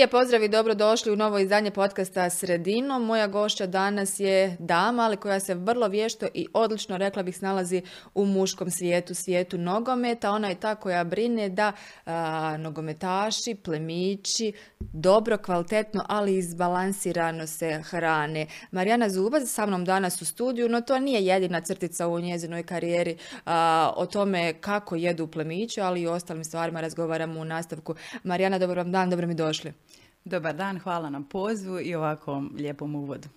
Lijep pozdrav i dobrodošli u novo izdanje podcasta Sredinom. Moja gošća danas je dama, ali koja se vrlo vješto i odlično, rekla bih, snalazi u muškom svijetu, svijetu nogometa. Ona je ta koja brine da nogometaši, plemići, dobro, kvalitetno, ali izbalansirano se hrane. Marijana Zubac sa mnom danas u studiju, no to nije jedina crtica u njezinoj karijeri o tome kako jedu plemići, ali i o ostalim stvarima razgovaramo u nastavku. Marijana, dobar vam dan, dobro mi došli. Dobar dan, hvala na pozivu i ovakvom lijepom uvodu.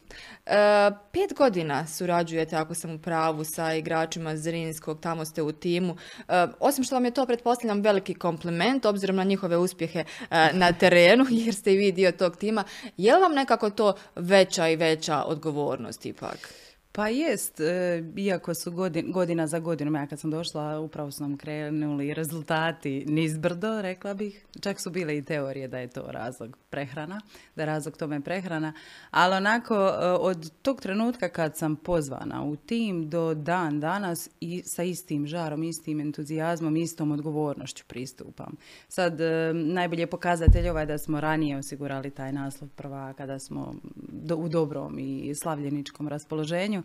E, pet godina surađujete, ako sam u pravu, sa igračima Zrinskog, tamo ste u timu. E, osim što vam je to, pretpostavljam, veliki kompliment, obzirom na njihove uspjehe e, na terenu, jer ste i vi dio tog tima, je li vam nekako to veća i veća odgovornost ipak? Pa jest, e, iako su godina za godinu, ja kad sam došla upravo su nam krenuli rezultati nizbrdo, rekla bih. Čak su bile i teorije da je to razlog prehrana, da je razlog tome prehrana. Ali onako, e, od tog trenutka kad sam pozvana u tim do dan danas i sa istim žarom, istim entuzijazmom, istom odgovornošću pristupam. Sad, e, najbolje pokazatelj ovaj da smo ranije osigurali taj naslov prvaka, da smo u dobrom i slavljeničkom raspoloženju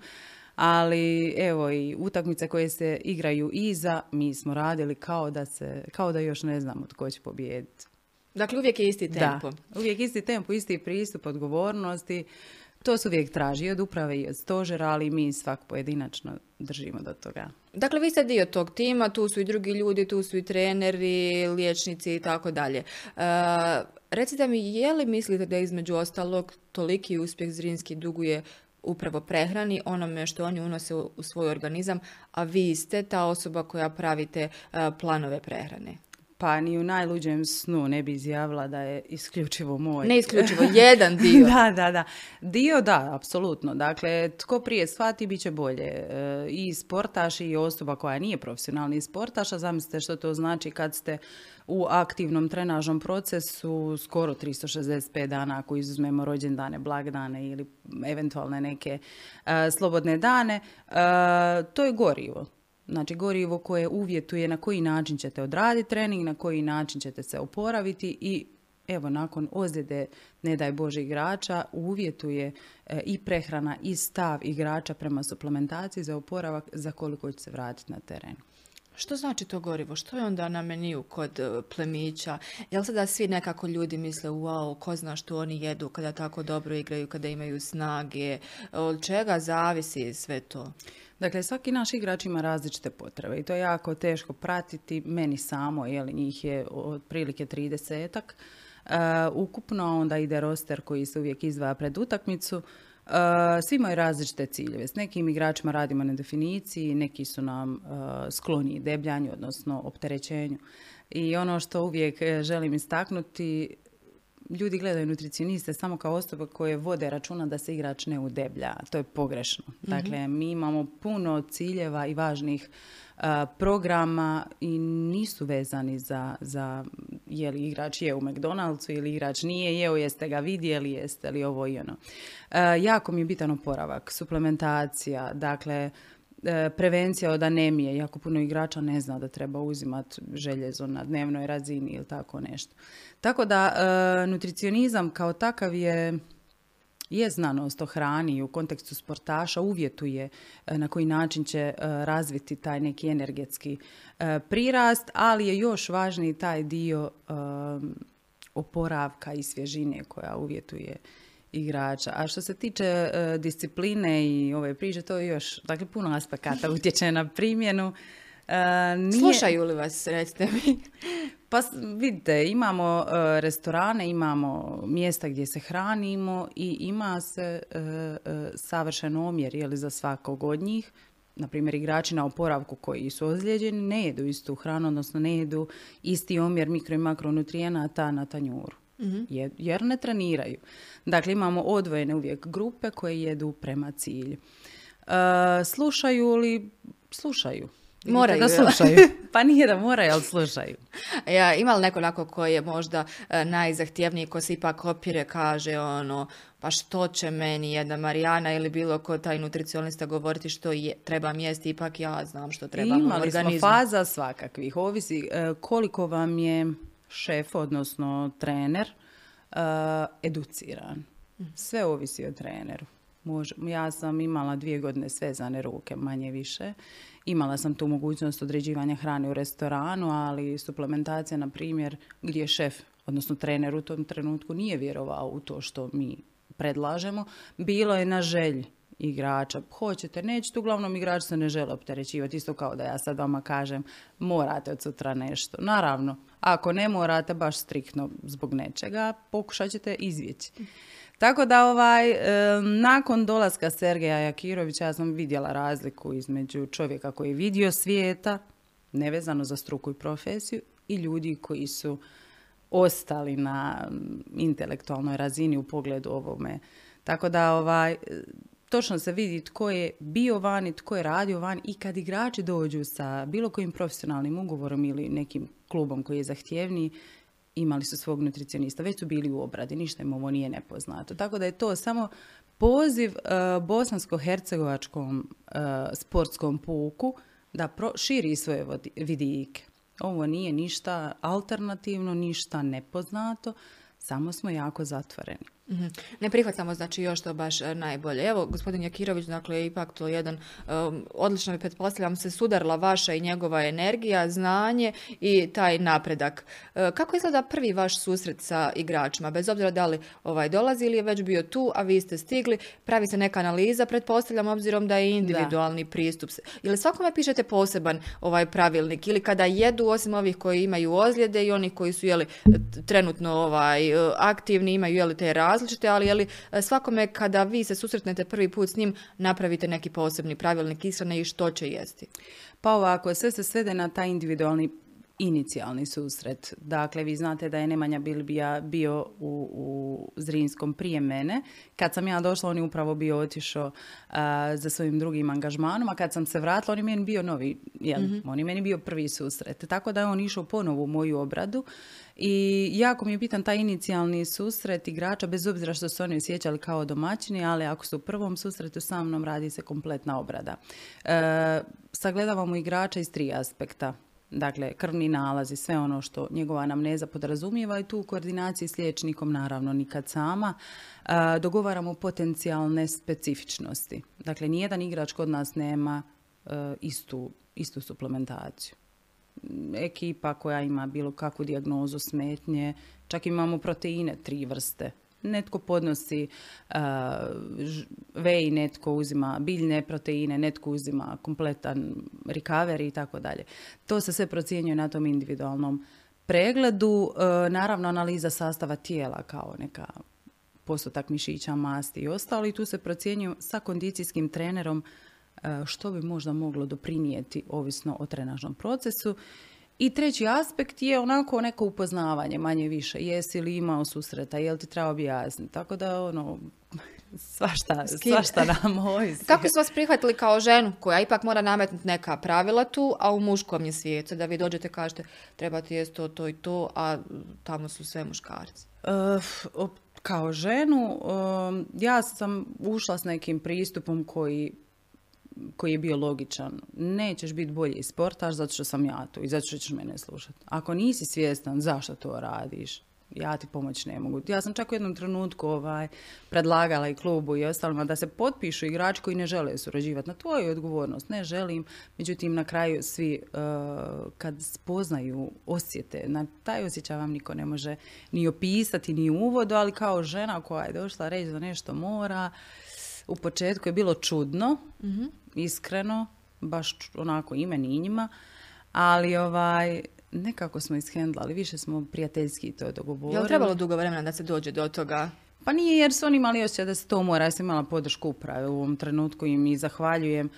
ali evo i utakmice koje se igraju iza, mi smo radili kao da, se, kao da još ne znamo tko će pobijediti. Dakle, uvijek je isti tempo. Da, uvijek isti tempo, isti pristup odgovornosti. To se uvijek traži od uprave i od stožera, ali mi svak pojedinačno držimo do toga. Dakle, vi ste dio tog tima, tu su i drugi ljudi, tu su i treneri, liječnici i tako dalje. E, recite mi, je li mislite da između ostalog toliki uspjeh Zrinski duguje upravo prehrani, onome što oni unose u svoj organizam, a vi ste ta osoba koja pravite e, planove prehrane. Pa ni u najluđem snu ne bi izjavila da je isključivo moj. Ne isključivo, jedan dio. da, da, da. Dio da, apsolutno. Dakle, tko prije shvati, bit će bolje. E, I sportaš i osoba koja nije profesionalni sportaš, a zamislite što to znači kad ste u aktivnom trenažnom procesu skoro 365 dana ako izuzmemo rođendane, blagdane ili eventualne neke e, slobodne dane, e, to je gorivo. Znači gorivo koje uvjetuje na koji način ćete odraditi trening, na koji način ćete se oporaviti i evo nakon ozljede, ne daj Bože igrača, uvjetuje e, i prehrana i stav igrača prema suplementaciji za oporavak za koliko će se vratiti na teren. Što znači to gorivo? Što je onda na meniju kod e, plemića? Jel sada svi nekako ljudi misle, wow, ko zna što oni jedu kada tako dobro igraju, kada imaju snage? Od čega zavisi sve to? Dakle, svaki naš igrač ima različite potrebe i to je jako teško pratiti meni samo, jer njih je otprilike 30 Uh, ukupno onda ide roster koji se uvijek izdvaja pred utakmicu. Uh, svi imaju različite ciljeve. S nekim igračima radimo na definiciji, neki su nam uh, skloni debljanju, odnosno opterećenju. I ono što uvijek želim istaknuti, ljudi gledaju nutricioniste samo kao osobe koje vode računa da se igrač ne udeblja. To je pogrešno. Mhm. Dakle, mi imamo puno ciljeva i važnih programa i nisu vezani za, za je li igrač je u McDonald'su ili igrač nije jeo, jeste ga vidjeli, jeste li ovo i ono. jako mi je bitan oporavak, suplementacija, dakle, E, prevencija od anemije. Jako puno igrača ne zna da treba uzimati željezo na dnevnoj razini ili tako nešto. Tako da e, nutricionizam kao takav je je znanost o hrani u kontekstu sportaša uvjetuje e, na koji način će razviti taj neki energetski prirast, ali je još važniji taj dio oporavka i svježine koja uvjetuje igrača. A što se tiče e, discipline i ove priče, to je još, dakle, puno aspekata utječe na primjenu. Uh, nije... Slušaju li vas, recite mi? pa vidite, imamo e, restorane, imamo mjesta gdje se hranimo i ima se savršen omjer je li, za svakog od njih. Na primjer, igrači na oporavku koji su ozlijeđeni ne jedu istu hranu, odnosno ne jedu isti omjer mikro i makronutrijenata na tanjuru. Mhm. jer ne treniraju. Dakle, imamo odvojene uvijek grupe koje jedu prema cilju. Slušaju li? Slušaju. Moraju. Da slušaju. pa nije da moraju, ali slušaju. Ja, ima li neko onako koji je možda e, najzahtjevniji, ko se ipak opire, kaže ono, pa što će meni jedna Marijana ili bilo ko taj nutricionista govoriti što je, trebam jesti, ipak ja znam što trebam Imali smo faza svakakvih, ovisi e, koliko vam je šef, odnosno trener, educiran. Sve ovisi o treneru. ja sam imala dvije godine svezane ruke, manje više. Imala sam tu mogućnost određivanja hrane u restoranu, ali suplementacija, na primjer, gdje šef, odnosno trener u tom trenutku nije vjerovao u to što mi predlažemo, bilo je na želji igrača. Hoćete, nećete, uglavnom igrač se ne žele opterećivati. Isto kao da ja sad vama kažem, morate od sutra nešto. Naravno, ako ne morate baš striktno zbog nečega, pokušat ćete izvjeći. Tako da ovaj, nakon dolaska Sergeja Jakirovića ja sam vidjela razliku između čovjeka koji je vidio svijeta, nevezano za struku i profesiju, i ljudi koji su ostali na intelektualnoj razini u pogledu ovome. Tako da ovaj, točno se vidi tko je bio van i tko je radio van i kad igrači dođu sa bilo kojim profesionalnim ugovorom ili nekim klubom koji je zahtjevniji, imali su svog nutricionista, već su bili u obradi, ništa im ovo nije nepoznato. Tako da je to samo poziv uh, bosansko-hercegovačkom uh, sportskom puku da pro, širi svoje vidike. Ovo nije ništa alternativno, ništa nepoznato, samo smo jako zatvoreni. Mhm. Ne prihvatamo znači još to baš e, najbolje. Evo, gospodin Jakirović, dakle, ipak to jedan, um, odlično mi pretpostavljam, se sudarla vaša i njegova energija, znanje i taj napredak. E, kako izgleda prvi vaš susret sa igračima? Bez obzira da li ovaj dolazi ili je već bio tu, a vi ste stigli, pravi se neka analiza, pretpostavljam, obzirom da je individualni pristup. Ili svakome pišete poseban ovaj pravilnik ili kada jedu, osim ovih koji imaju ozljede i oni koji su jeli, trenutno ovaj, aktivni, imaju jeli, te različite, ali je li e, svakome kada vi se susretnete prvi put s njim napravite neki posebni pravilnik ishrane i što će jesti? Pa ovako, sve se svede na taj individualni inicijalni susret. Dakle, vi znate da je Nemanja Bilbija bio u, u Zrinskom prije mene. Kad sam ja došla, on je upravo bio otišao za svojim drugim angažmanom, a kad sam se vratila, on je meni bio novi, jel? Mm-hmm. on je meni bio prvi susret. Tako da je on išao ponovo u moju obradu i jako mi je bitan taj inicijalni susret igrača, bez obzira što se oni osjećali kao domaćini, ali ako su u prvom susretu sa mnom, radi se kompletna obrada. E, sagledavamo igrača iz tri aspekta. Dakle, krvni nalazi, sve ono što njegova namneza podrazumijeva i tu u koordinaciji s liječnikom, naravno nikad sama, e, dogovaramo potencijalne specifičnosti. Dakle, nijedan igrač kod nas nema e, istu, istu suplementaciju ekipa koja ima bilo kakvu dijagnozu smetnje, čak imamo proteine tri vrste. Netko podnosi uh, vej, netko uzima biljne proteine, netko uzima kompletan recovery i tako dalje. To se sve procjenjuje na tom individualnom pregledu. Uh, naravno, analiza sastava tijela kao neka postotak mišića, masti i ostalo i tu se procjenjuje sa kondicijskim trenerom E, što bi možda moglo doprinijeti ovisno o trenažnom procesu. I treći aspekt je onako neko upoznavanje, manje više. Jesi li imao susreta, jel ti treba objasniti. Tako da, ono, svašta, svašta nam ovisi. Kako su vas prihvatili kao ženu koja ipak mora nametnuti neka pravila tu, a u muškom je svijetu, da vi dođete i kažete treba ti jest to, to i to, a tamo su sve muškarci? Uh, kao ženu, ja sam ušla s nekim pristupom koji koji je bio logičan. Nećeš biti bolji sportaš zato što sam ja tu i zato što ćeš mene slušati. Ako nisi svjestan zašto to radiš, ja ti pomoć ne mogu. Ja sam čak u jednom trenutku ovaj, predlagala i klubu i ostalima da se potpišu igrači koji ne žele surađivati. Na tvoju odgovornost ne želim, međutim na kraju svi uh, kad spoznaju osjete, na taj osjećaj vam niko ne može ni opisati ni uvodu, ali kao žena koja je došla reći da nešto mora, u početku je bilo čudno, mm iskreno, baš onako ime ni njima, ali ovaj, nekako smo ishendlali, više smo prijateljski to dogovorili. Je li trebalo dugo vremena da se dođe do toga? Pa nije jer su oni imali osjećaj da se to mora, ja sam imala podršku uprave u ovom trenutku i mi zahvaljujem.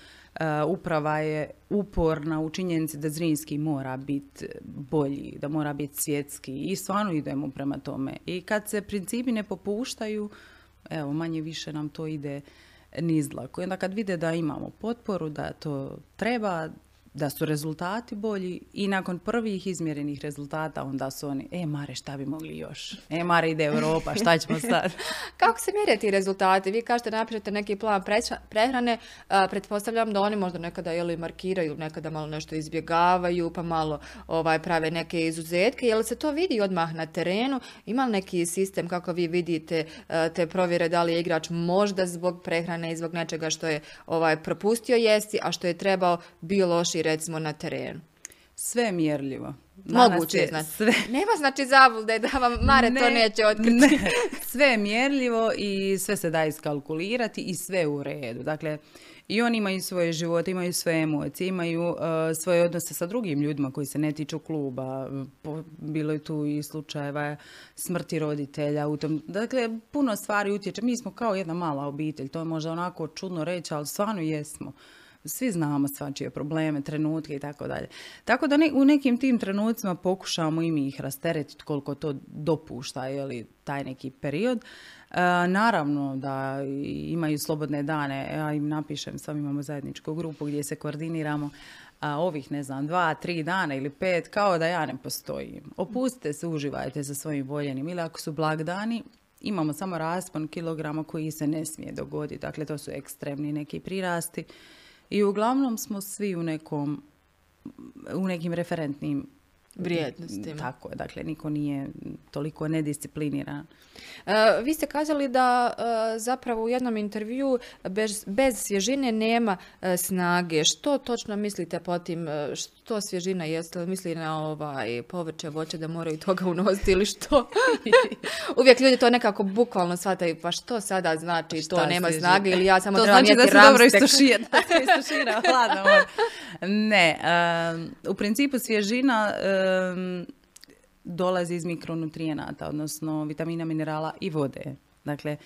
Uh, uprava je uporna u činjenici da Zrinski mora biti bolji, da mora biti svjetski i stvarno idemo prema tome. I kad se principi ne popuštaju, evo manje više nam to ide niz dlaku. I onda kad vide da imamo potporu, da to treba, da su rezultati bolji i nakon prvih izmjerenih rezultata onda su oni, e Mare šta bi mogli još? E Mare ide Europa, šta ćemo sad? Kako se mjere ti rezultati? Vi kažete napišete neki plan prehrane, pretpostavljam da oni možda nekada ili markiraju, nekada malo nešto izbjegavaju, pa malo ovaj, prave neke izuzetke. Je li se to vidi odmah na terenu? Ima li neki sistem kako vi vidite te provjere da li je igrač možda zbog prehrane i zbog nečega što je ovaj, propustio jesti, a što je trebao bio loši recimo na terenu? Sve je mjerljivo. Moguće je, znači. Sve... Nema znači zablude da vam Mare to neće otkriti. Sve je mjerljivo i sve se da iskalkulirati i sve u redu. Dakle, i oni imaju svoje živote, imaju svoje emocije, imaju uh, svoje odnose sa drugim ljudima koji se ne tiču kluba. bilo je tu i slučajeva smrti roditelja. U tom. Dakle, puno stvari utječe. Mi smo kao jedna mala obitelj. To je možda onako čudno reći, ali stvarno jesmo svi znamo svačije probleme, trenutke i tako dalje. Tako da ne, u nekim tim trenucima pokušamo i mi ih rasteretiti koliko to dopušta li taj neki period. E, naravno da imaju slobodne dane, ja im napišem, sam imamo zajedničku grupu gdje se koordiniramo, a ovih, ne znam, dva, tri dana ili pet, kao da ja ne postojim. Opustite se, uživajte sa svojim voljenim. Ili ako su blagdani, imamo samo raspon kilograma koji se ne smije dogoditi. Dakle, to su ekstremni neki prirasti. I uglavnom smo svi u nekom, u nekim referentnim vrijednostima. Tako je, dakle niko nije toliko nediscipliniran. E, vi ste kazali da e, zapravo u jednom intervju bez, bez svježine nema e, snage. Što točno mislite po tim, što svježina jeste li misli na ovaj povrće, voće da moraju toga unositi ili što? Uvijek ljudi to nekako bukvalno shvataju, pa što sada znači to nema snage ili ja samo to trebam znači da se dobro istušira, hladno. Ne, u principu svježina dolazi iz mikronutrijenata, odnosno vitamina, minerala i vode. Dakle,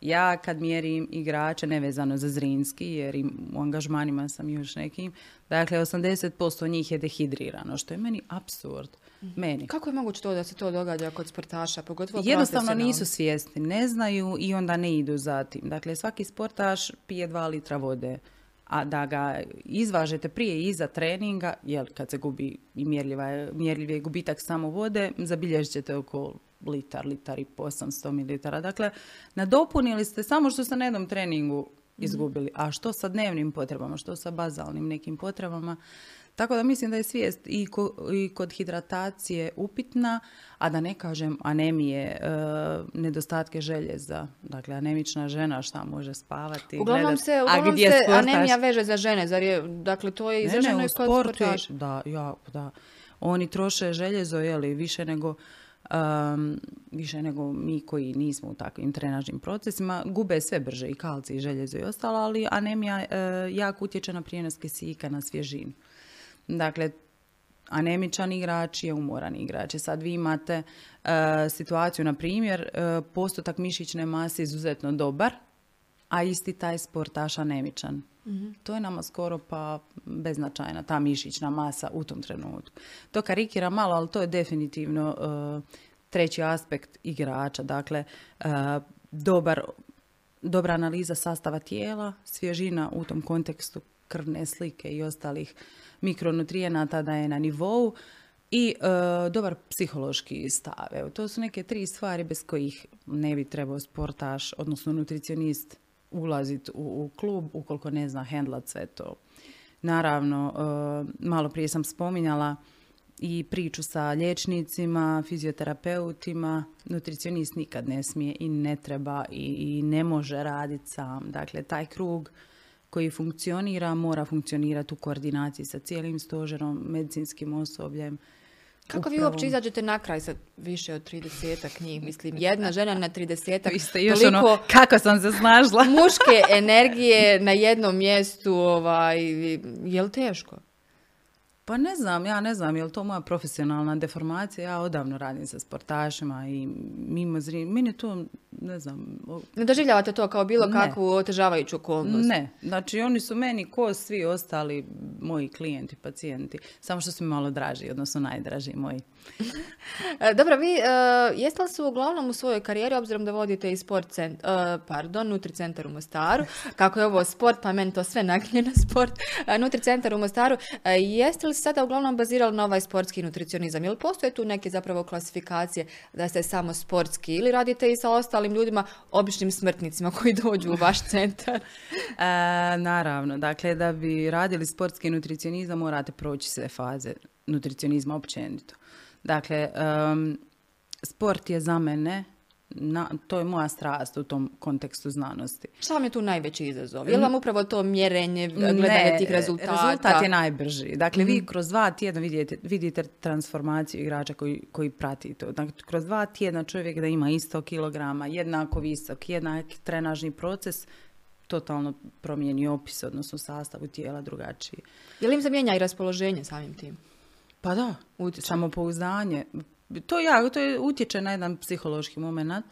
ja kad mjerim igrače, nevezano za Zrinski, jer im u angažmanima sam još nekim, dakle 80% njih je dehidrirano, što je meni absurd. Meni. Kako je moguće to da se to događa kod sportaša, pogotovo Jednostavno nisu svjesni, ne znaju i onda ne idu za tim. Dakle, svaki sportaš pije dva litra vode a da ga izvažete prije i iza treninga, jer kad se gubi i mjerljiv je gubitak samo vode, zabilježit ćete oko litar, litar i po 800 ml. Dakle, nadopunili ste samo što ste na jednom treningu izgubili. A što sa dnevnim potrebama, što sa bazalnim nekim potrebama, tako da mislim da je svijest i, i kod hidratacije upitna, a da ne kažem anemije, e, nedostatke željeza. Dakle, anemična žena šta može spavati. Uglavnom se, uglavnom se anemija veže za žene, zar je, dakle to je izraženo ne, ne, kod sportu, Da, ja, da. Oni troše željezo, je više nego Um, više nego mi koji nismo u takvim trenažnim procesima, gube sve brže i kalci i željezo i ostalo, ali anemija uh, jako utječe na prijenos kisika, na svježinu. Dakle, anemičan igrač je umoran igrač. Sad vi imate uh, situaciju, na primjer, uh, postotak mišićne mase izuzetno dobar, a isti taj sportaš anemičan. mm To je nama skoro pa beznačajna, ta mišićna masa u tom trenutku. To karikira malo, ali to je definitivno uh, treći aspekt igrača. Dakle, dobar, dobra analiza sastava tijela, svježina u tom kontekstu krvne slike i ostalih mikronutrijenata da je na nivou i e, dobar psihološki stav. Evo, to su neke tri stvari bez kojih ne bi trebao sportaš, odnosno nutricionist ulaziti u, u klub ukoliko ne zna hendlat sve to. Naravno, e, malo prije sam spominjala i priču sa liječnicima, fizioterapeutima. Nutricionist nikad ne smije i ne treba i, i ne može raditi sam. Dakle, taj krug koji funkcionira mora funkcionirati u koordinaciji sa cijelim stožerom, medicinskim osobljem. Kako vi uopće izađete na kraj sa više od 30 njih? Mislim, jedna žena na 30 Vi ste još ono, kako sam se snažila. muške energije na jednom mjestu, ovaj, je li teško? Pa ne znam, ja ne znam, je li to moja profesionalna deformacija, ja odavno radim sa sportašima i mimo zri, meni to, ne znam... Ne doživljavate to kao bilo kakvu otežavajuću okolnost? Ne, znači oni su meni ko svi ostali moji klijenti, pacijenti, samo što su mi malo draži, odnosno najdraži moji. E, dobro, vi uh, jeste li su uglavnom u svojoj karijeri, obzirom da vodite i sport cent, uh, pardon, Nutri centar u Mostaru, kako je ovo sport, pa meni to sve nagnje na sport, uh, Nutri centar u Mostaru, jeste li sada uglavnom bazirali na ovaj sportski nutricionizam? Jel postoje tu neke zapravo klasifikacije da ste samo sportski ili radite i sa ostalim ljudima, običnim smrtnicima koji dođu u vaš centar? naravno, dakle da bi radili sportski nutricionizam morate proći sve faze nutricionizma općenito. Dakle, sport je za mene, na, to je moja strast u tom kontekstu znanosti. Šta vam je tu najveći izazov? Je li vam upravo to mjerenje, gledanje tih rezultata? rezultat je najbrži. Dakle, vi mhm. kroz dva tjedna vidite, vidite transformaciju igrača koji, koji prati to. Dakle, kroz dva tjedna čovjek da ima isto kilograma, jednako visok, jednak trenažni proces, totalno promijeni opis, odnosno sastavu tijela drugačiji. Je li im zamijenja i raspoloženje samim tim? Pa da, samopouzdanje. To, ja, to je, utječe na jedan psihološki moment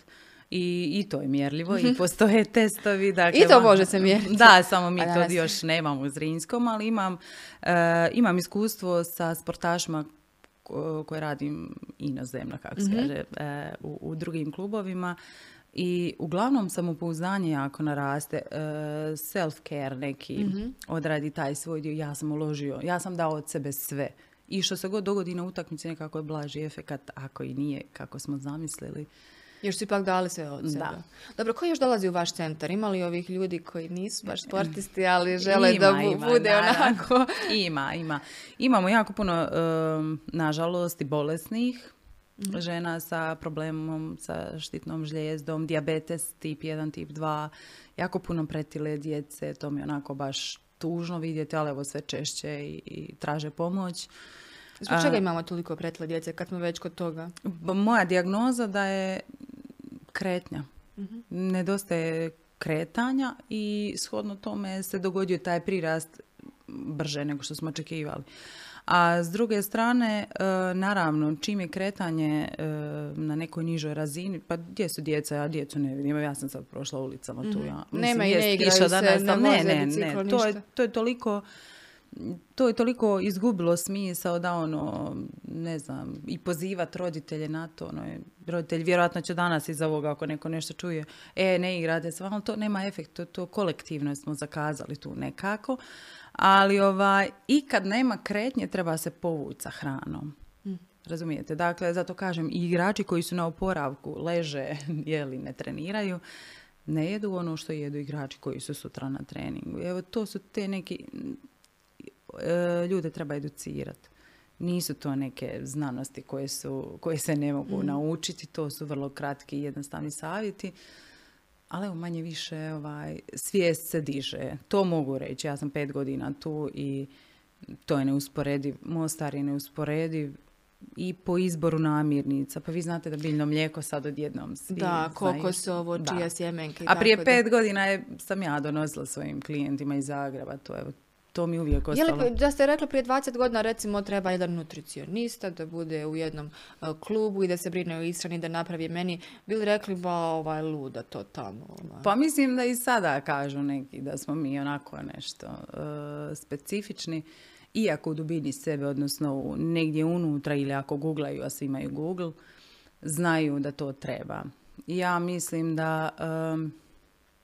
i, i to je mjerljivo i mhm. postoje testovi. Dakle, I to može se mjeriti. Da, samo mi to još nemamo u Zrinskom, ali imam, eh, imam iskustvo sa sportašima koje radim inozemno, kako se mhm. kaže, eh, u, u drugim klubovima. I uglavnom samopouzdanje jako naraste, uh, self-care neki, mm odradi taj svoj dio, ja sam uložio, ja sam dao od sebe sve i što se god dogodi na utakmici nekako je blaži efekat ako i nije kako smo zamislili. Još su ipak dali sve od sebe. Da. Dobro, ko još dolazi u vaš centar? Ima li ovih ljudi koji nisu baš sportisti, ali žele da bude onako? ima, ima. Imamo jako puno, nažalost, i bolesnih mhm. žena sa problemom, sa štitnom žljezdom, diabetes tip 1, tip 2, jako puno pretile djece, to mi onako baš tužno vidjeti, ali evo sve češće i, i traže pomoć. Zbog čega imamo toliko pretile djece kad smo već kod toga? Moja dijagnoza da je kretnja. Uh-huh. Nedostaje kretanja i shodno tome se dogodio taj prirast brže nego što smo očekivali. A s druge strane, e, naravno, čim je kretanje e, na nekoj nižoj razini, pa gdje su djeca, ja djecu ne vidim, ja sam sad prošla ulicama tu. Ja, mhm. Nema i ne igraju se, ne, ne, ne, ne, to je, to je toliko to je toliko izgubilo smisao da ono, ne znam, i pozivati roditelje na to. Ono, roditelj vjerojatno će danas iz ovoga ako neko nešto čuje, e, ne igrate se, to nema efekt, to, to kolektivno smo zakazali tu nekako. Ali ovaj, i kad nema kretnje treba se povući sa hranom. Mm. Razumijete? Dakle, zato kažem, i igrači koji su na oporavku, leže, jeli, ne treniraju, ne jedu ono što jedu igrači koji su sutra na treningu. Evo, to su te neki ljude treba educirati. Nisu to neke znanosti koje, su, koje se ne mogu mm. naučiti, to su vrlo kratki i jednostavni savjeti. Ali evo manje više ovaj, svijest se diže. To mogu reći. Ja sam pet godina tu i to je neusporediv. Mostar je neusporediv i po izboru namirnica. Pa vi znate da biljno mlijeko sad odjednom svi Da, kokosovo, čija sjemenke. A prije pet godina je, sam ja donosila svojim klijentima iz Zagreba. To evo to mi uvijek ostalo. Je li, da ste rekli prije 20 godina recimo treba jedan nutricionista da bude u jednom e, klubu i da se brine o ishrani da napravi meni, bili rekli ba ovaj luda to tamo. Ovaj. Pa mislim da i sada kažu neki da smo mi onako nešto uh, specifični. Iako u dubini sebe, odnosno negdje unutra ili ako googlaju, a svi imaju Google, znaju da to treba. Ja mislim da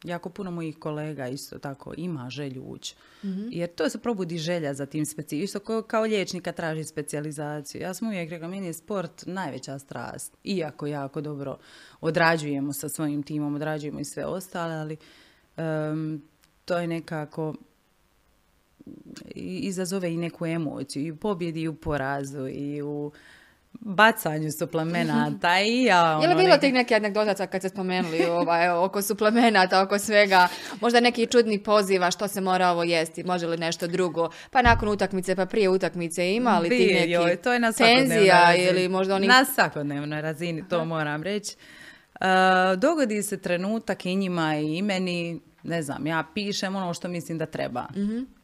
jako puno mojih kolega isto tako ima želju ući. mm Jer to se probudi želja za tim specifično. Kao, kao liječnika traži specijalizaciju. Ja sam uvijek rekla, meni je sport najveća strast. Iako jako dobro odrađujemo sa svojim timom, odrađujemo i sve ostale, ali to je nekako izazove i neku emociju i u pobjedi i u porazu i u bacanju suplemenata i ja... Ono, je li ono, bilo tih neke anegdotaca kad ste spomenuli ovaj, oko suplemenata, oko svega, možda neki čudni poziva što se mora ovo jesti, može li nešto drugo, pa nakon utakmice, pa prije utakmice ima li ti neki joj, to je na tenzija ili možda oni... Na svakodnevnoj razini, to moram reći. Uh, dogodi se trenutak i njima i meni, ne znam, ja pišem ono što mislim da treba. mm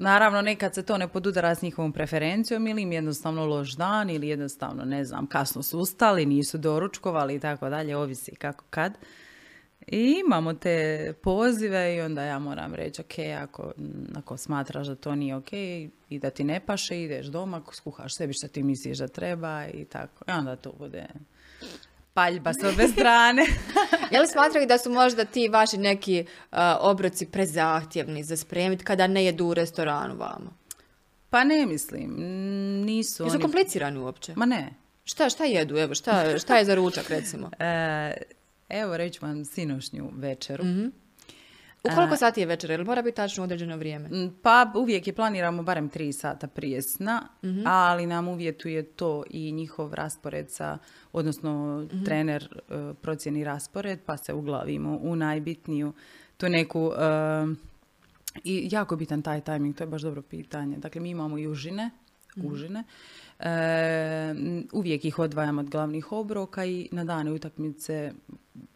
Naravno, nekad se to ne podudara s njihovom preferencijom ili im jednostavno loš dan ili jednostavno, ne znam, kasno su ustali, nisu doručkovali i tako dalje, ovisi kako kad. I imamo te pozive i onda ja moram reći, ok, ako, ako smatraš da to nije ok i da ti ne paše, ideš doma, skuhaš sebi što ti misliš da treba i tako. I onda to bude paljba s obe strane. je li smatrali da su možda ti vaši neki uh, obroci prezahtjevni za spremiti kada ne jedu u restoranu vamo? Pa ne mislim, nisu Jesu komplicirani uopće? Ma ne. Šta, šta jedu, evo, šta, šta je za ručak recimo? E, evo reću vam sinošnju večeru. Mm-hmm. U koliko sati je večer? Ili mora biti tačno određeno vrijeme? Pa uvijek je planiramo barem tri sata prije sna, mhm. ali nam uvjetuje to i njihov raspored sa, odnosno mhm. trener uh, procjeni raspored, pa se uglavimo u najbitniju tu neku e, i jako bitan taj tajming, to je baš dobro pitanje. Dakle, mi imamo i užine, mhm. užine. E, uvijek ih odvajamo od glavnih obroka i na dane utakmice,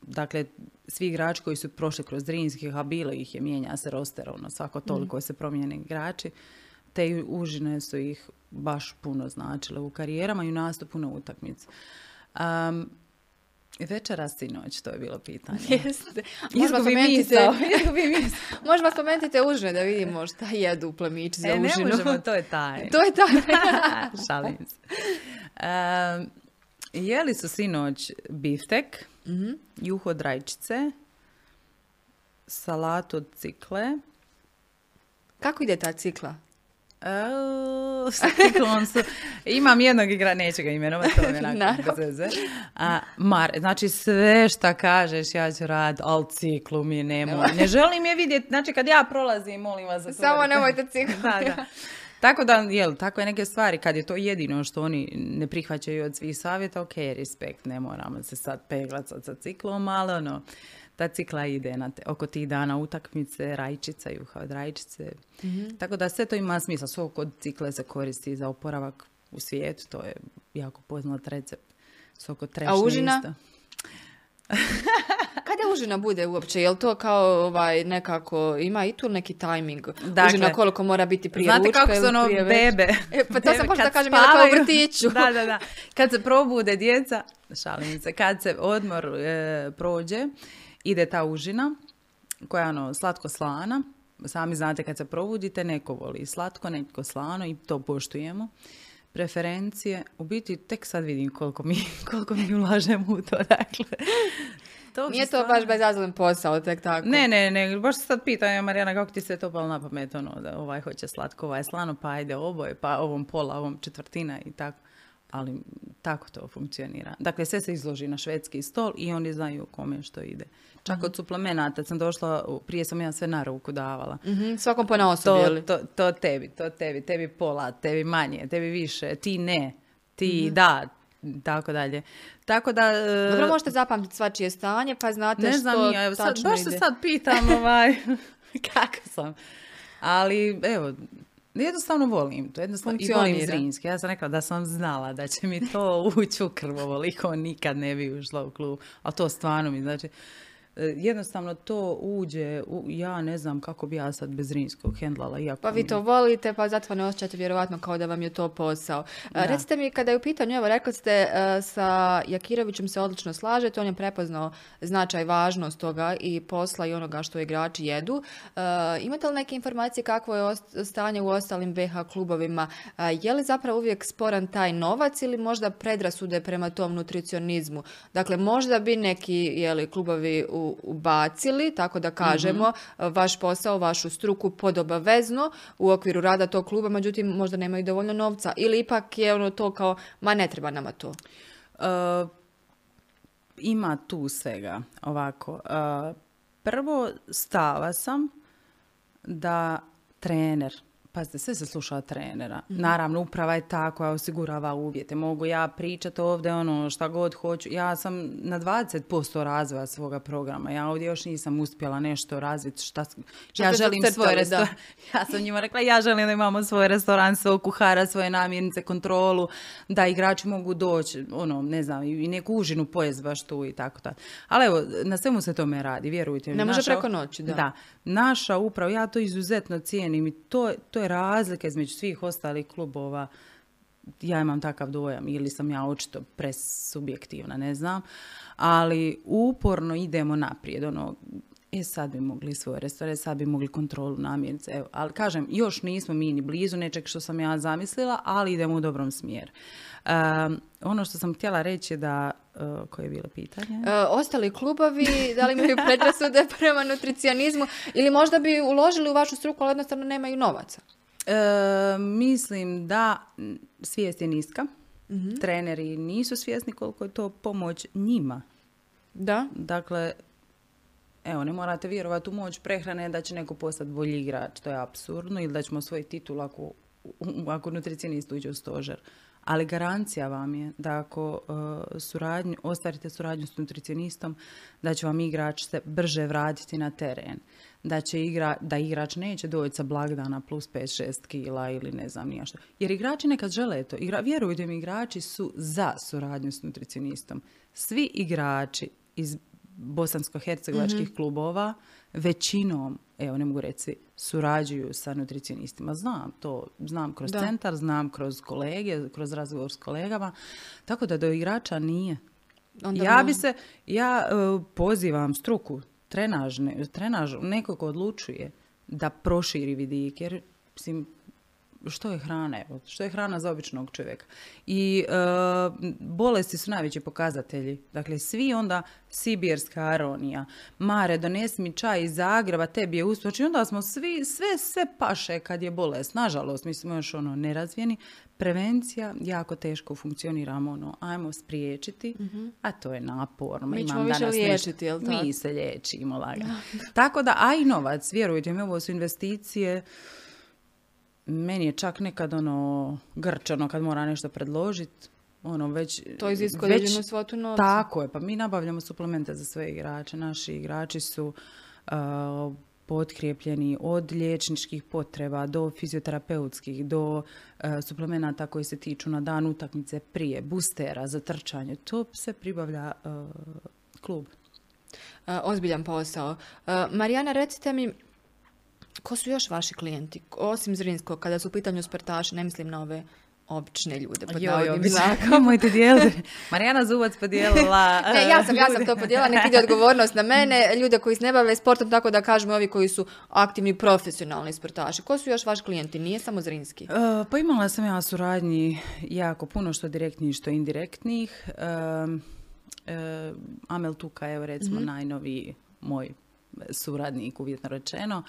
dakle, svi igrači koji su prošli kroz Drinskih, a bilo ih je, mijenja se roster, ono, svako toliko se promijene igrači, te užine su ih baš puno značile u karijerama i u nastupu na utakmici. Um, Večera sinoć, to je bilo pitanje. Jeste. Izgubi misao. Možemo spomenuti užine da vidimo šta jedu plemići za e, ne možemo, to je taj. to je taj. Šalim se. Um, jeli su sinoć biftek, mm juho od rajčice, salatu od cikle. Kako ide ta cikla? su. Imam jednog igra, neću ga imenovati, to je onako A, Mar, znači sve šta kažeš ja ću rad, ali ciklu mi nemoj. Ne želim je vidjeti, znači kad ja prolazim, molim vas za Samo nemojte ciklu. da, da. Tako da, jel, takve neke stvari, kad je to jedino što oni ne prihvaćaju od svih savjeta, ok, respekt, ne moramo se sad peglati sa ciklom, ali ono, ta cikla ide na te, oko tih dana utakmice, rajčica, juha od rajčice. mm Tako da sve to ima smisla. Svo kod cikle se koristi za oporavak u svijetu, to je jako poznat recept. Sok od A užina? Kada užina bude uopće? Jel to kao ovaj nekako, ima i tu neki tajming? Dakle, užina koliko mora biti prije znate ručka kako su ono bebe? E, pa to sam možda kažem, jel kao u vrtiću? da, da, da. Kad se probude djeca, šalim se, kad se odmor e, prođe, ide ta užina koja je ono slatko slana. Sami znate kad se probudite, neko voli slatko, neko slano i to poštujemo. Preferencije, u biti tek sad vidim koliko mi, koliko mi ulažemo u to, dakle. To Nije to baš bezazlen posao, tek tako. Ne, ne, ne, baš se sad pitam, Marijana, kako ti se to palo na pamet, ono, da ovaj hoće slatko, ovaj slano, pa ajde oboje, pa ovom pola, ovom četvrtina i tako ali tako to funkcionira. Dakle, sve se izloži na švedski stol i oni znaju kome što ide. Čak uh od suplemenata sam došla, prije sam ja sve na ruku davala. uh Svakom po na to, to, to, tebi, to tebi, tebi pola, tebi manje, tebi više, ti ne, ti mhm. da, tako dalje. Tako da... E, Dobro, možete zapamtiti svačije stanje, pa znate ne znam, ja, sad, baš se sad pitam ovaj, kako sam. Ali, evo, Jednostavno volim to, jednostavno i volim Zrinski. Ja sam rekla da sam znala da će mi to ući u krv ovoliko, nikad ne bi ušla u klub. A to stvarno mi, znači, jednostavno to uđe, u, ja ne znam kako bi ja sad bez rinskog hendlala. Iako pa vi to volite, pa zato ne osjećate vjerovatno kao da vam je to posao. E, recite mi, kada je u pitanju, evo rekli ste e, sa Jakirovićem se odlično slažete, on je prepoznao značaj, važnost toga i posla i onoga što igrači jedu. Imate li neke informacije kakvo je stanje u ostalim BH klubovima? Je li zapravo uvijek sporan taj novac ili možda predrasude prema tom nutricionizmu? Dakle, možda bi neki jeli, klubovi u ubacili, tako da kažemo, mhm. vaš posao, vašu struku podobavezno u okviru rada tog kluba, međutim možda nemaju dovoljno novca ili ipak je ono to kao, ma ne treba nama to. Uh, ima tu svega ovako. Uh, prvo stava sam da trener Pazite, sve se sluša od trenera. Mhm. Naravno, uprava je ta koja osigurava uvjete. Mogu ja pričati ovdje ono šta god hoću. Ja sam na 20% razvoja svoga programa. Ja ovdje još nisam uspjela nešto razviti. Šta, ja želim svoj restoran. Ja sam njima rekla, ja želim da imamo svoj restoran, svog kuhara, svoje namirnice, kontrolu, da igrači mogu doći, ono, ne znam, i neku užinu pojest baš tu i tako da. Ali evo, na svemu se tome radi, vjerujte mi. Ne može preko noći, da. Da. Naša uprava, ja to izuzetno cijenim i to, to je razlika između svih ostalih klubova. Ja imam takav dojam ili sam ja očito presubjektivna, ne znam. Ali uporno idemo naprijed. Ono, e sad bi mogli svoje restore, sad bi mogli kontrolu namirnice. Evo, ali kažem, još nismo mi ni blizu nečeg što sam ja zamislila, ali idemo u dobrom smjeru. Ono što sam htjela reći je da, uh, koje je bilo pitanje? E, ostali klubovi, da li imaju predrasude prema nutricionizmu ili možda bi uložili u vašu struku, ali jednostavno nemaju novaca? E, mislim da svijest je niska. mm Treneri nisu svjesni koliko je to pomoć njima. Da. Dakle, evo, ne morate vjerovati u moć prehrane da će neko postati bolji igrač. To je apsurdno. Ili da ćemo svoj titul ako, ako nutricionist uđe u stožer. Ali garancija vam je da ako uh, suradnju, ostvarite suradnju s nutricionistom, da će vam igrač se brže vratiti na teren. Da, će igra, da igrač neće doći sa blagdana plus 5-6 kila ili ne znam nije što. Jer igrači nekad žele to. Igra, vjerujte mi, igrači su za suradnju s nutricionistom. Svi igrači iz bosansko-hercegovačkih mm klubova većinom, evo ne mogu reći, surađuju sa nutricionistima. Znam to, znam kroz centar, znam kroz kolege, kroz razgovor s kolegama, tako da do igrača nije. Onda ja bi se, ja e, pozivam struku, trenažne, trenaž, neko ko odlučuje da proširi vidik, jer mislim, što je hrana, evo, što je hrana za običnog čovjeka. I e, bolesti su najveći pokazatelji. Dakle, svi onda sibirska aronija, Mare, donesi mi čaj iz Zagreba, tebi je uspjeh. Znači, onda smo svi, sve, sve paše kad je bolest. Nažalost, mi smo još ono nerazvijeni. Prevencija, jako teško funkcioniramo, ono, ajmo spriječiti, mhm. a to je naporno. Mi ćemo više liječiti, jel tako? Mi se liječimo, lagano. tako da, a i novac, vjerujte mi, ovo su investicije, meni je čak nekad ono grčano kad mora nešto predložiti. Ono već... To iziskuje već, svotu novca. Tako je, pa mi nabavljamo suplemente za sve igrače. Naši igrači su uh, potkrijepljeni od liječničkih potreba do fizioterapeutskih, do uh, suplemenata koji se tiču na dan utakmice prije, boostera za trčanje. To se pribavlja uh, klub. Uh, ozbiljan posao. Marijana, recite mi, Ko su još vaši klijenti? Osim Zrinskog, kada su u pitanju sportaši, ne mislim na ove obične ljude. Pod joj, Mojte dijeliti. Marijana Zubac podijelila. ne, ja sam, ja sam to podijelila, nek ide odgovornost na mene, ljude koji se ne bave sportom, tako da kažemo ovi koji su aktivni profesionalni sportaši. Ko su još vaši klijenti? Nije samo Zrinski. Uh, pa imala sam ja suradnji jako puno, što direktnih, što indirektnih. Uh, Amel Tuka, evo recimo, mm najnoviji moj suradnik, uvjetno rečeno.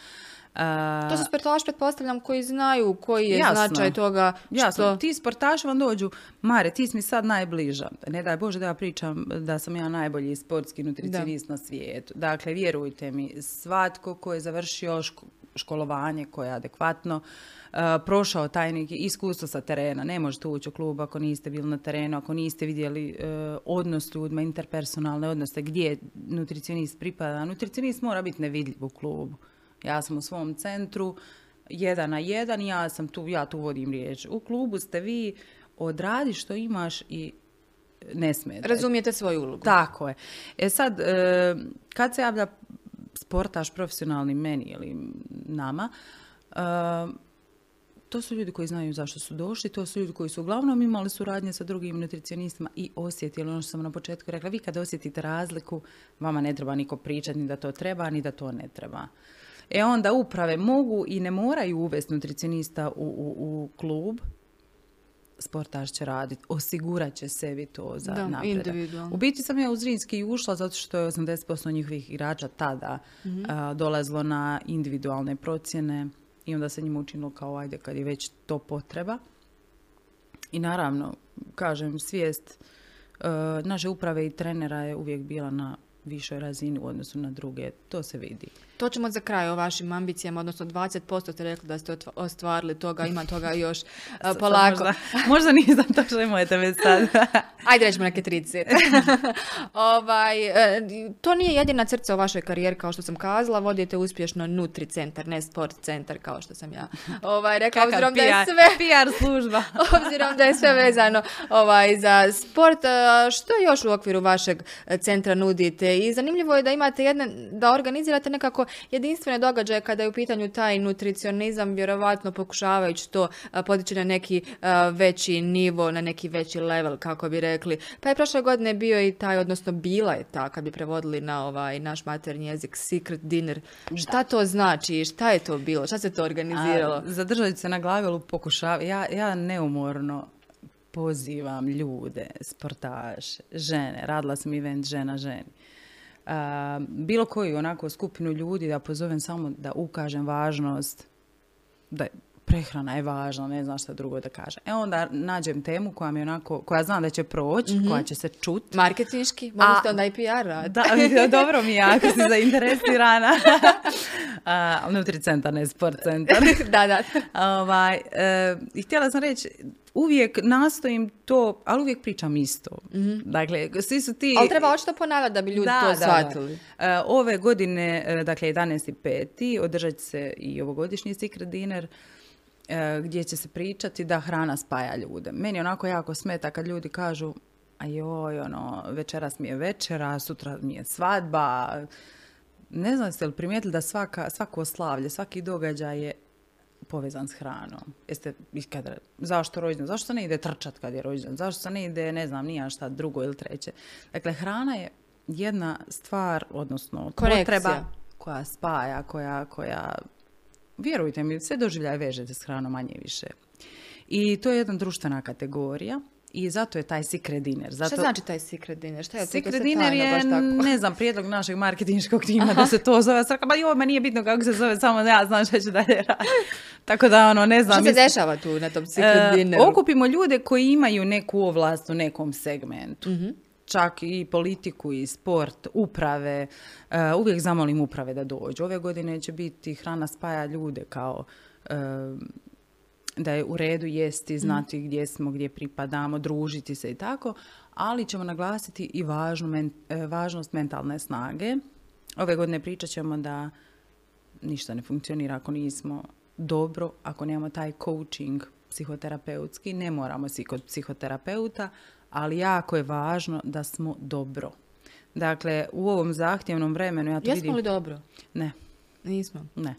to su sportaši, pretpostavljam, koji znaju koji je jasno, značaj toga što... Jasno, ti sportaši vam dođu, Mare, ti si mi sad najbliža. Ne daj Bože da ja pričam da sam ja najbolji sportski nutricionist na svijetu. Dakle, vjerujte mi, svatko ko je završio školovanje koje je adekvatno, prošao taj neki iskustvo sa terena. Ne možete ući u klub ako niste bili na terenu, ako niste vidjeli uh, odnos ljudima, interpersonalne odnose, gdje nutricionist pripada. Nutricionist mora biti nevidljiv u klubu. Ja sam u svom centru, jedan na jedan, ja sam tu, ja tu vodim riječ. U klubu ste vi, odradi što imaš i ne smijete. Razumijete svoju ulogu. Tako je. E sad, e, kad se javlja sportaš profesionalni meni ili nama, e, to su ljudi koji znaju zašto su došli, to su ljudi koji su uglavnom imali suradnje sa drugim nutricionistima i osjetili ono što sam na početku rekla. Vi kad osjetite razliku, vama ne treba niko pričati ni da to treba, ni da to ne treba. E onda uprave mogu i ne moraju uvesti nutricionista u, u, u klub, sportaš će raditi, osigurat će sebi to za da, napredak. U biti sam ja u Zrinski ušla zato što je 80% njihovih igrača tada mm dolazilo na individualne procjene i onda se njima učinilo kao ajde kad je već to potreba. I naravno, kažem, svijest uh, naše uprave i trenera je uvijek bila na višoj razini u odnosu na druge. To se vidi. To ćemo za kraj o vašim ambicijama, odnosno 20% ste rekli da ste ostvarili toga, ima toga još polako. možda, možda nisam to što imate već sad. Ajde rećemo neke 30. ovaj, e, to nije jedina crca u vašoj karijeri, kao što sam kazala. Vodite uspješno Nutri centar, ne sport centar, kao što sam ja ovaj, rekla. obzirom da je sve... PR služba. obzirom da je sve vezano ovaj, za sport. Što još u okviru vašeg centra nudite? I zanimljivo je da imate jedne, da organizirate nekako jedinstvene događaje kada je u pitanju taj nutricionizam, vjerovatno pokušavajući to podići na neki veći nivo, na neki veći level, kako bi rekli. Pa je prošle godine bio i taj, odnosno bila je ta, kad bi prevodili na ovaj naš maternji jezik, secret dinner. Šta to znači? Šta je to bilo? Šta se to organiziralo? zadržati se na glagolu pokušava. Ja, ja neumorno pozivam ljude, sportaše, žene, radila sam event žena ženi. Bilo koju onako skupinu ljudi da pozovem samo da ukažem važnost da prehrana je važna, ne znam šta drugo da kaže. E onda nađem temu koja mi onako, koja znam da će proći, mhm. koja će se čut. Marketinški? Mogu ste onda i PR rad. Da, dobro mi je, ako si zainteresirana. uh, Nutricentar, ne sport centar. da, da. Ovaj, e, I htjela sam reći, uvijek nastojim to, ali uvijek pričam isto. mm Dakle, svi su ti... Ali treba očito ponavljati da bi ljudi to shvatili. E, ove godine, e, dakle 11.5. održat se i ovogodišnji Secret Dinner E, gdje će se pričati da hrana spaja ljude. Meni onako jako smeta kad ljudi kažu a joj, ono, večeras mi je večera, sutra mi je svadba. Ne znam ste li primijetili da svaka, svako oslavlje, svaki događaj je povezan s hranom. Jeste ikad, zašto rođendan? Zašto se ne ide trčat kad je rođendan? Zašto se ne ide, ne znam, nija šta drugo ili treće? Dakle, hrana je jedna stvar, odnosno potreba koja spaja, koja, koja vjerujte mi, sve doživljaje vežete s hranom manje više. I to je jedna društvena kategorija i zato je taj secret dinner. Zato... Šta znači taj secret dinner? Šta je secret dinner je, ne znam, prijedlog našeg marketinškog tima da se to zove. Srka, pa joj, ma nije bitno kako se zove, samo ja znam šta ću dalje raditi. Tako da, ono, ne znam. Šta se dešava tu na tom secret uh, dinneru? Okupimo ljude koji imaju neku ovlast u nekom segmentu. uh čak i politiku i sport, uprave. E, uvijek zamolim uprave da dođu. Ove godine će biti hrana spaja ljude kao e, da je u redu jesti, znati gdje smo, gdje pripadamo, družiti se i tako, ali ćemo naglasiti i važnu, e, važnost mentalne snage. Ove godine pričat ćemo da ništa ne funkcionira ako nismo dobro, ako nemamo taj coaching psihoterapeutski, ne moramo si kod psihoterapeuta, ali jako je važno da smo dobro. Dakle, u ovom zahtjevnom vremenu ja to Jesmo vidim... li dobro? Ne. Nismo? Ne.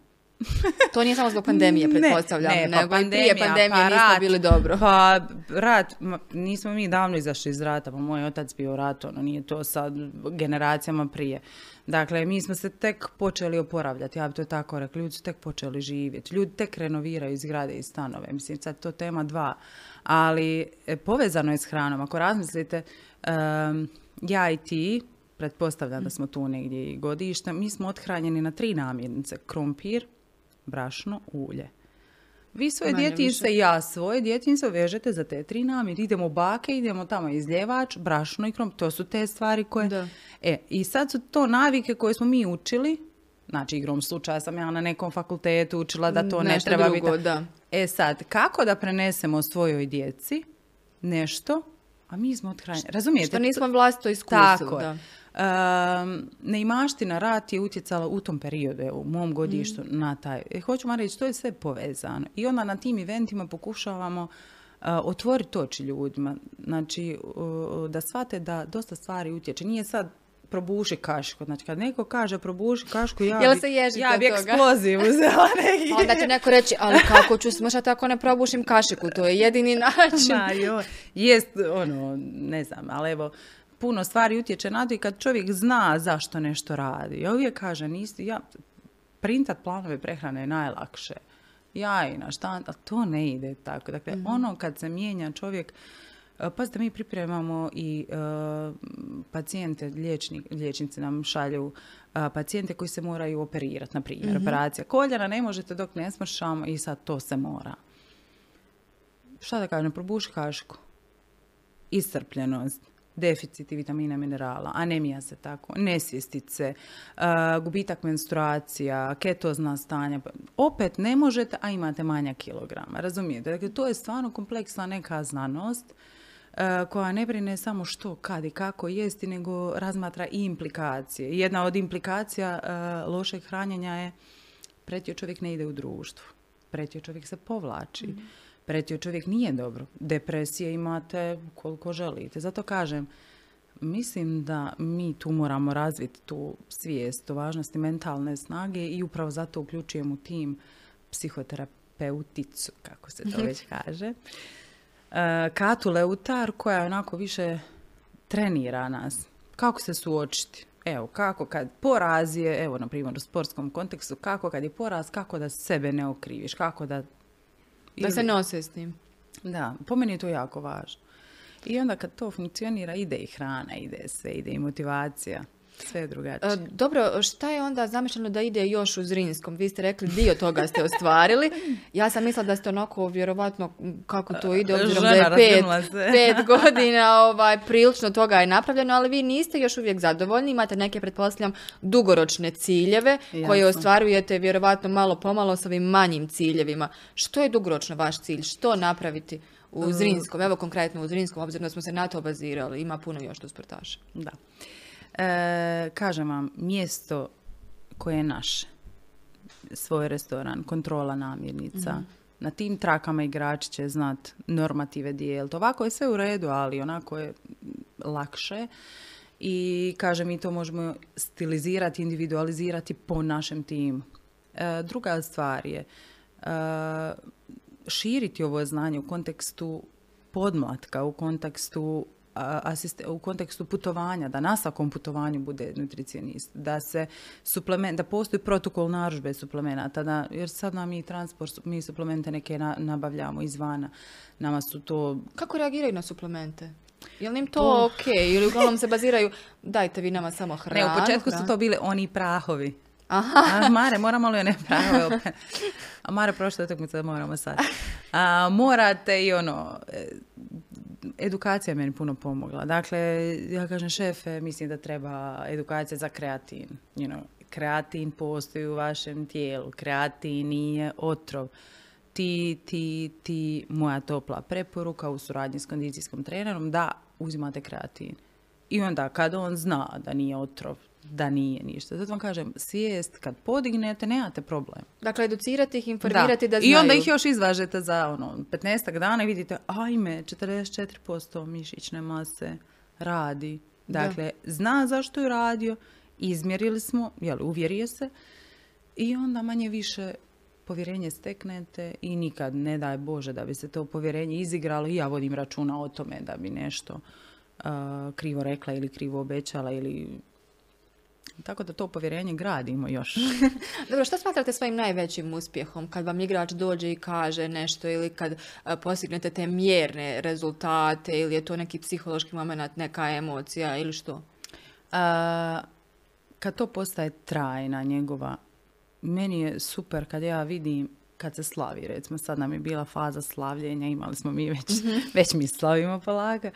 To nije samo zbog pandemije, pretpostavljam, ne, ne, pa nego prije pandemije pa nismo bili dobro. Pa rat, nismo mi davno izašli iz rata, pa moj otac bio u ratu, ono nije to sad generacijama prije. Dakle, mi smo se tek počeli oporavljati, ja bi to tako rekla, ljudi su tek počeli živjeti, ljudi tek renoviraju zgrade i stanove, mislim sad to tema dva, ali e, povezano je s hranom, ako razmislite, ja i ti, pretpostavljam da smo tu negdje i godište, mi smo othranjeni na tri namirnice, krompir, brašno, ulje. Vi svoje djetinjstvo i ja svoje djetinjstvo vežete za te tri namirnice. Idemo bake, idemo tamo izljevač, brašno i krompir. To su te stvari koje... Da. E, i sad su to navike koje smo mi učili, znači igrom slučaja sam ja na nekom fakultetu učila da to ne treba drugo, biti. Da. E sad, kako da prenesemo svojoj djeci nešto, a mi smo othranjeni. Razumijete? Što nismo vlastito iskusili. Tako da. Neimaština rat je utjecala u tom periodu, u mom godištu, mm. na taj. E, hoću vam reći, to je sve povezano. I onda na tim eventima pokušavamo uh, otvoriti oči ljudima. Znači, da shvate da dosta stvari utječe. Nije sad probuši kašku. Znači, kad neko kaže probuši kašku, ja Jel bi, se ja bi eksploziju uzela neki. Onda će neko reći, ali kako ću smašati ako ne probušim kašiku, to je jedini način. Ma, jo, jest, ono, ne znam, ali evo, puno stvari utječe na to i kad čovjek zna zašto nešto radi. Ja uvijek kažem, isti, ja, printat planove prehrane je najlakše. Ja i na štant, ali to ne ide tako. Dakle, mhm. ono kad se mijenja čovjek, e, Pazite, mi pripremamo i uh, pacijente, liječnici nam šalju uh, pacijente koji se moraju operirati, na primjer, mm operacija koljena ne možete dok ne smršamo i sad to se mora. Šta da kažem, probuši kašku. Iscrpljenost deficiti vitamina minerala, anemija se tako, nesvjestice, uh, gubitak menstruacija, ketozna stanja. Opet ne možete, a imate manja kilograma. Razumijete? Dakle, to je stvarno kompleksna neka znanost uh, koja ne brine samo što, kad i kako jesti, nego razmatra i implikacije. Jedna od implikacija uh, lošeg hranjenja je pretio čovjek ne ide u društvu. Pretio čovjek se povlači. mm Pretio čovjek nije dobro. Depresije imate koliko želite. Zato kažem, mislim da mi tu moramo razviti tu svijest o važnosti mentalne snage i upravo zato uključujemo u tim psihoterapeuticu, kako se to već kaže. E, Katu Leutar koja je onako više trenira nas. Kako se suočiti? Evo, kako kad poraz je, evo, na primjer, u sportskom kontekstu, kako kad je poraz, kako da sebe ne okriviš, kako da... Da se nose s tim. Da, po meni je to jako važno. I onda kad to funkcionira, ide i hrana, ide sve, ide i motivacija. Sve je drugačije. E, dobro, šta je onda zamišljeno da ide još u Zrinskom? Vi ste rekli dio toga ste ostvarili. Ja sam mislila da ste onako vjerovatno kako to ide, obzirom da je pet, pet godina ovaj, prilično toga je napravljeno, ali vi niste još uvijek zadovoljni, imate neke, pretpostavljam, dugoročne ciljeve koje ostvarujete vjerovatno malo pomalo s ovim manjim ciljevima. Što je dugoročno vaš cilj? Što napraviti? u Zrinskom, evo konkretno u Zrinskom, obzirom da smo se na to bazirali, ima puno još do sportaša. Da. E, kažem vam, mjesto koje je naše, svoj restoran, kontrola namirnica, mhm. na tim trakama igrači će znat normative dijeliti. Ovako je sve u redu, ali onako je lakše. I kažem, mi to možemo stilizirati, individualizirati po našem timu. E, druga stvar je, e, širiti ovo znanje u kontekstu podmlatka, u kontekstu asiste, u kontekstu putovanja, da na svakom putovanju bude nutricionist, da se suplement, da postoji protokol narudžbe suplemenata, da, jer sad nam i transport, mi suplemente neke nabavljamo izvana, nama su to... Kako reagiraju na suplemente? Je li im to ok? Ili uglavnom se baziraju, dajte vi nama samo hranu? Ne, u početku su to bile oni prahovi. Aha. A, Mare, moramo li one prahove A Mare, prošle utakmice moramo sad. A, morate i ono, edukacija meni puno pomogla. Dakle, ja kažem šefe, mislim da treba edukacija za kreatin. You know, kreatin postoji u vašem tijelu. Kreatin nije otrov. Ti, ti, ti, moja topla preporuka u suradnji s kondicijskom trenerom da uzimate kreatin. I onda kad on zna da nije otrov, da nije ništa. Zato vam kažem, svijest kad podignete, nemate problem. Dakle, educirati ih, informirati da, znaju. I onda ih još izvažete za ono, 15 dana i vidite, ajme, 44% mišićne mase radi. Dakle, zna zašto je radio, izmjerili smo, jel, uvjerio se i onda manje više povjerenje steknete i nikad ne daj Bože da bi se to povjerenje izigralo i ja vodim računa o tome da bi nešto krivo rekla ili krivo obećala ili tako da to povjerenje gradimo još. Dobro, što smatrate svojim najvećim uspjehom kad vam igrač dođe i kaže nešto ili kad postignete te mjerne rezultate ili je to neki psihološki moment, neka emocija ili što? kad to postaje trajna njegova, meni je super kad ja vidim kad se slavi, recimo sad nam je bila faza slavljenja, imali smo mi već, mhm. već mi slavimo polaga.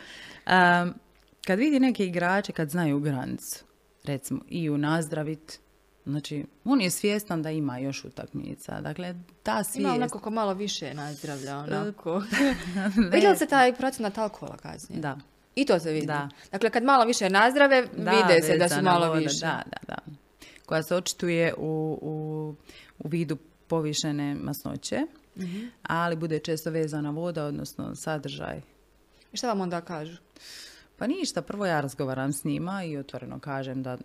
kad vidi neke igrače kad znaju granicu, recimo i u nazdravit, Znači, on je svjestan da ima još utakmica. Dakle, ta svijest... Ima onako ko malo više nazdravlja, onako. Vidjeli se taj procenat alkohola kasnije? Da. I to se vidi? Da. Dakle, kad malo više nazdrave, vide se da su malo više. Da, da, da. Koja se očituje u, u, u vidu povišene masnoće, mhm. ali bude često vezana voda, odnosno sadržaj. I šta vam onda kažu? Pa ništa, prvo ja razgovaram s njima i otvoreno kažem da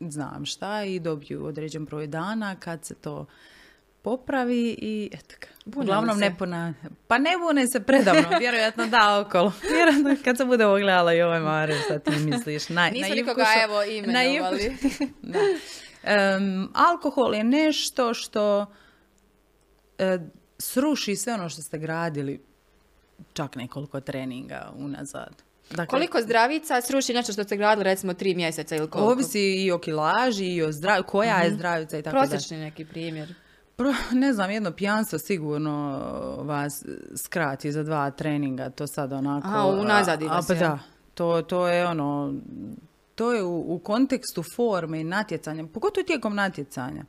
znam šta i dobiju određen broj dana kad se to popravi i eto Uglavnom ne pona... Pa ne bune se predavno, vjerojatno da okolo. Vjerojatno kad se bude ogledala i ovaj Mare, šta ti misliš? Na, Nisu nikoga evo imenovali. um, alkohol je nešto što uh, sruši sve ono što ste gradili čak nekoliko treninga unazad. Dakle, koliko zdravica sruši nešto što ste gradili recimo tri mjeseca ili koliko? Ovisi i o kilaži i o zdrav... koja je mhm. zdravica i tako Prosječni neki primjer. Pro, ne znam, jedno pijanstvo sigurno vas skrati za dva treninga, to sad onako... Aha, unazad ide pa da, to, to je ono, to je u, u kontekstu forme i natjecanja, pogotovo tijekom natjecanja.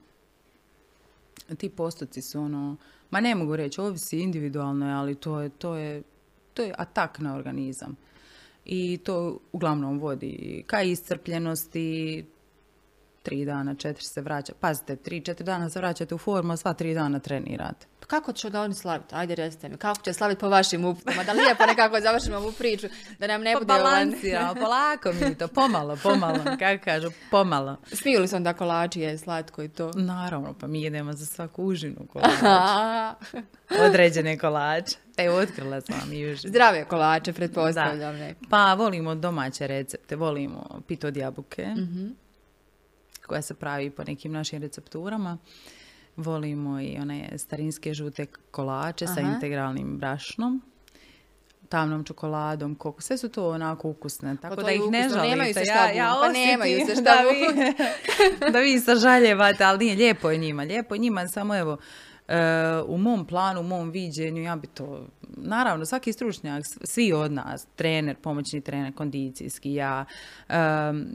Ti postoci su ono, ma ne mogu reći, ovisi individualno, ali to je, to je, to je atak na organizam i to uglavnom vodi ka iscrpljenosti, tri dana, četiri se vraća. Pazite, tri, četiri dana se vraćate u formu, a sva tri dana trenirate. Pa kako će da oni slaviti? Ajde, recite mi. Kako će slaviti po vašim uputama? Da lijepo nekako završimo ovu priču, da nam ne Pa bude... balansiramo, polako mi to, pomalo, pomalo, kako kažu, pomalo. Smiju li se onda kolači je slatko i to? Naravno, pa mi jedemo za svaku užinu kolač. Određene kolače. Evo, otkrila sam vam užinu. Zdrave kolače, pretpostavljam. Ne. Pa volimo domaće recepte, volimo pit od jabuke, koja se pravi po nekim našim recepturama. Volimo i one starinske žute kolače sa Aha. integralnim brašnom, tamnom čokoladom, koku. Sve su to onako ukusne, tako to da ih ne žalite. nemaju se šta ja, ja Pa nemaju se šta da vi, da vi sažaljevate, ali nije lijepo je njima. Lijepo je njima, samo evo, u mom planu, u mom viđenju, ja bi to, naravno, svaki stručnjak, svi od nas, trener, pomoćni trener, kondicijski, ja,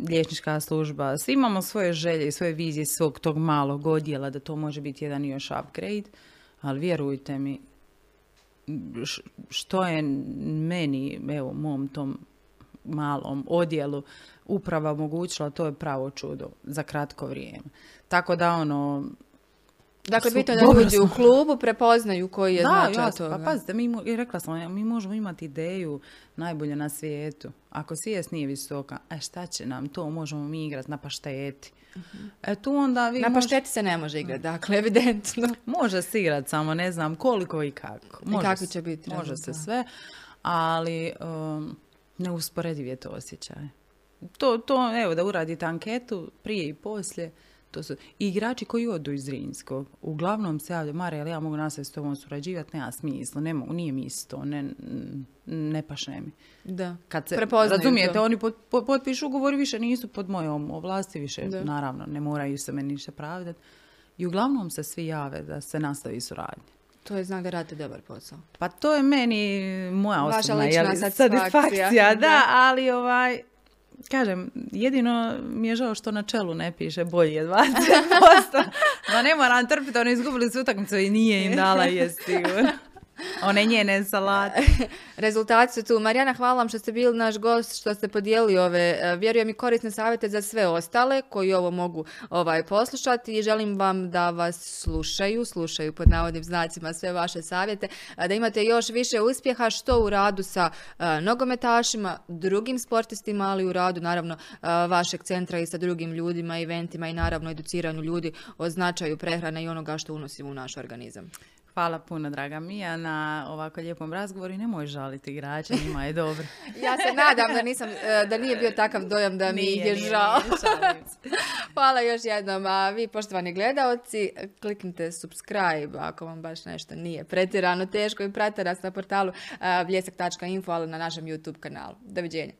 liječnička služba, svi imamo svoje želje i svoje vizije svog tog malog odjela da to može biti jedan još upgrade, ali vjerujte mi, što je meni, evo, mom tom malom odjelu uprava omogućila, to je pravo čudo za kratko vrijeme. Tako da ono, Dakle, bitno da ljudi u klubu prepoznaju koji je da, značaj jasno, toga. pa pazite, mi, mo- i rekla sam, mi možemo imati ideju najbolje na svijetu. Ako svijest nije visoka, e šta će nam to, možemo mi igrati na pašteti. E tu onda vi Na mož- pašteti se ne može igrati, dakle, evidentno. Može se igrati, samo ne znam koliko i kako. I Može kakvi se- će biti Može se sve, ali um, neusporediv je to osjećaj. To, to, evo, da uradite anketu prije i poslije, to su i igrači koji odu iz Rinskog. Uglavnom se javlja, Mare, ali ja mogu nastaviti s tobom surađivati, nema smisla, ne mogu, nije mi isto, ne, ne paše mi. Da. Kad se, Prepoznaju razumijete, to. oni pot, pot- potpišu ugovor i više nisu pod mojom ovlasti, više Da. naravno ne moraju se meni ništa pravdati. I uglavnom se svi jave da se nastavi suradnja. To je znak da radite dobar posao. Pa to je meni moja Vaša osobna satisfakcija. da, Da. ali ovaj, kažem, jedino mi je žao što na čelu ne piše bolje 20%. Ma ne moram trpiti, oni izgubili su utakmicu i nije im dala jest sigurno. One njene salate. Rezultati su tu. Marijana, hvala vam što ste bili naš gost, što ste podijelili ove, e, vjerujem i korisne savjete za sve ostale koji ovo mogu ovaj, poslušati i želim vam da vas slušaju, slušaju pod navodnim znacima sve vaše savjete, da imate još više uspjeha što u radu sa e, nogometašima, drugim sportistima, ali u radu naravno e, vašeg centra i sa drugim ljudima, eventima i naravno educiranju ljudi o značaju prehrane i onoga što unosimo u naš organizam. Hvala puno, draga Mija, na ovako lijepom razgovoru i nemoj žaliti igrača, njima je dobro. Ja se nadam da nisam, e, da nije bio takav dojam da mi ih je žao. šalim se. Hvala još jednom, a vi poštovani gledaoci, kliknite subscribe ako vam baš nešto nije pretjerano teško i pratite nas na portalu bljesak.info, ali na našem YouTube kanalu. Doviđenja.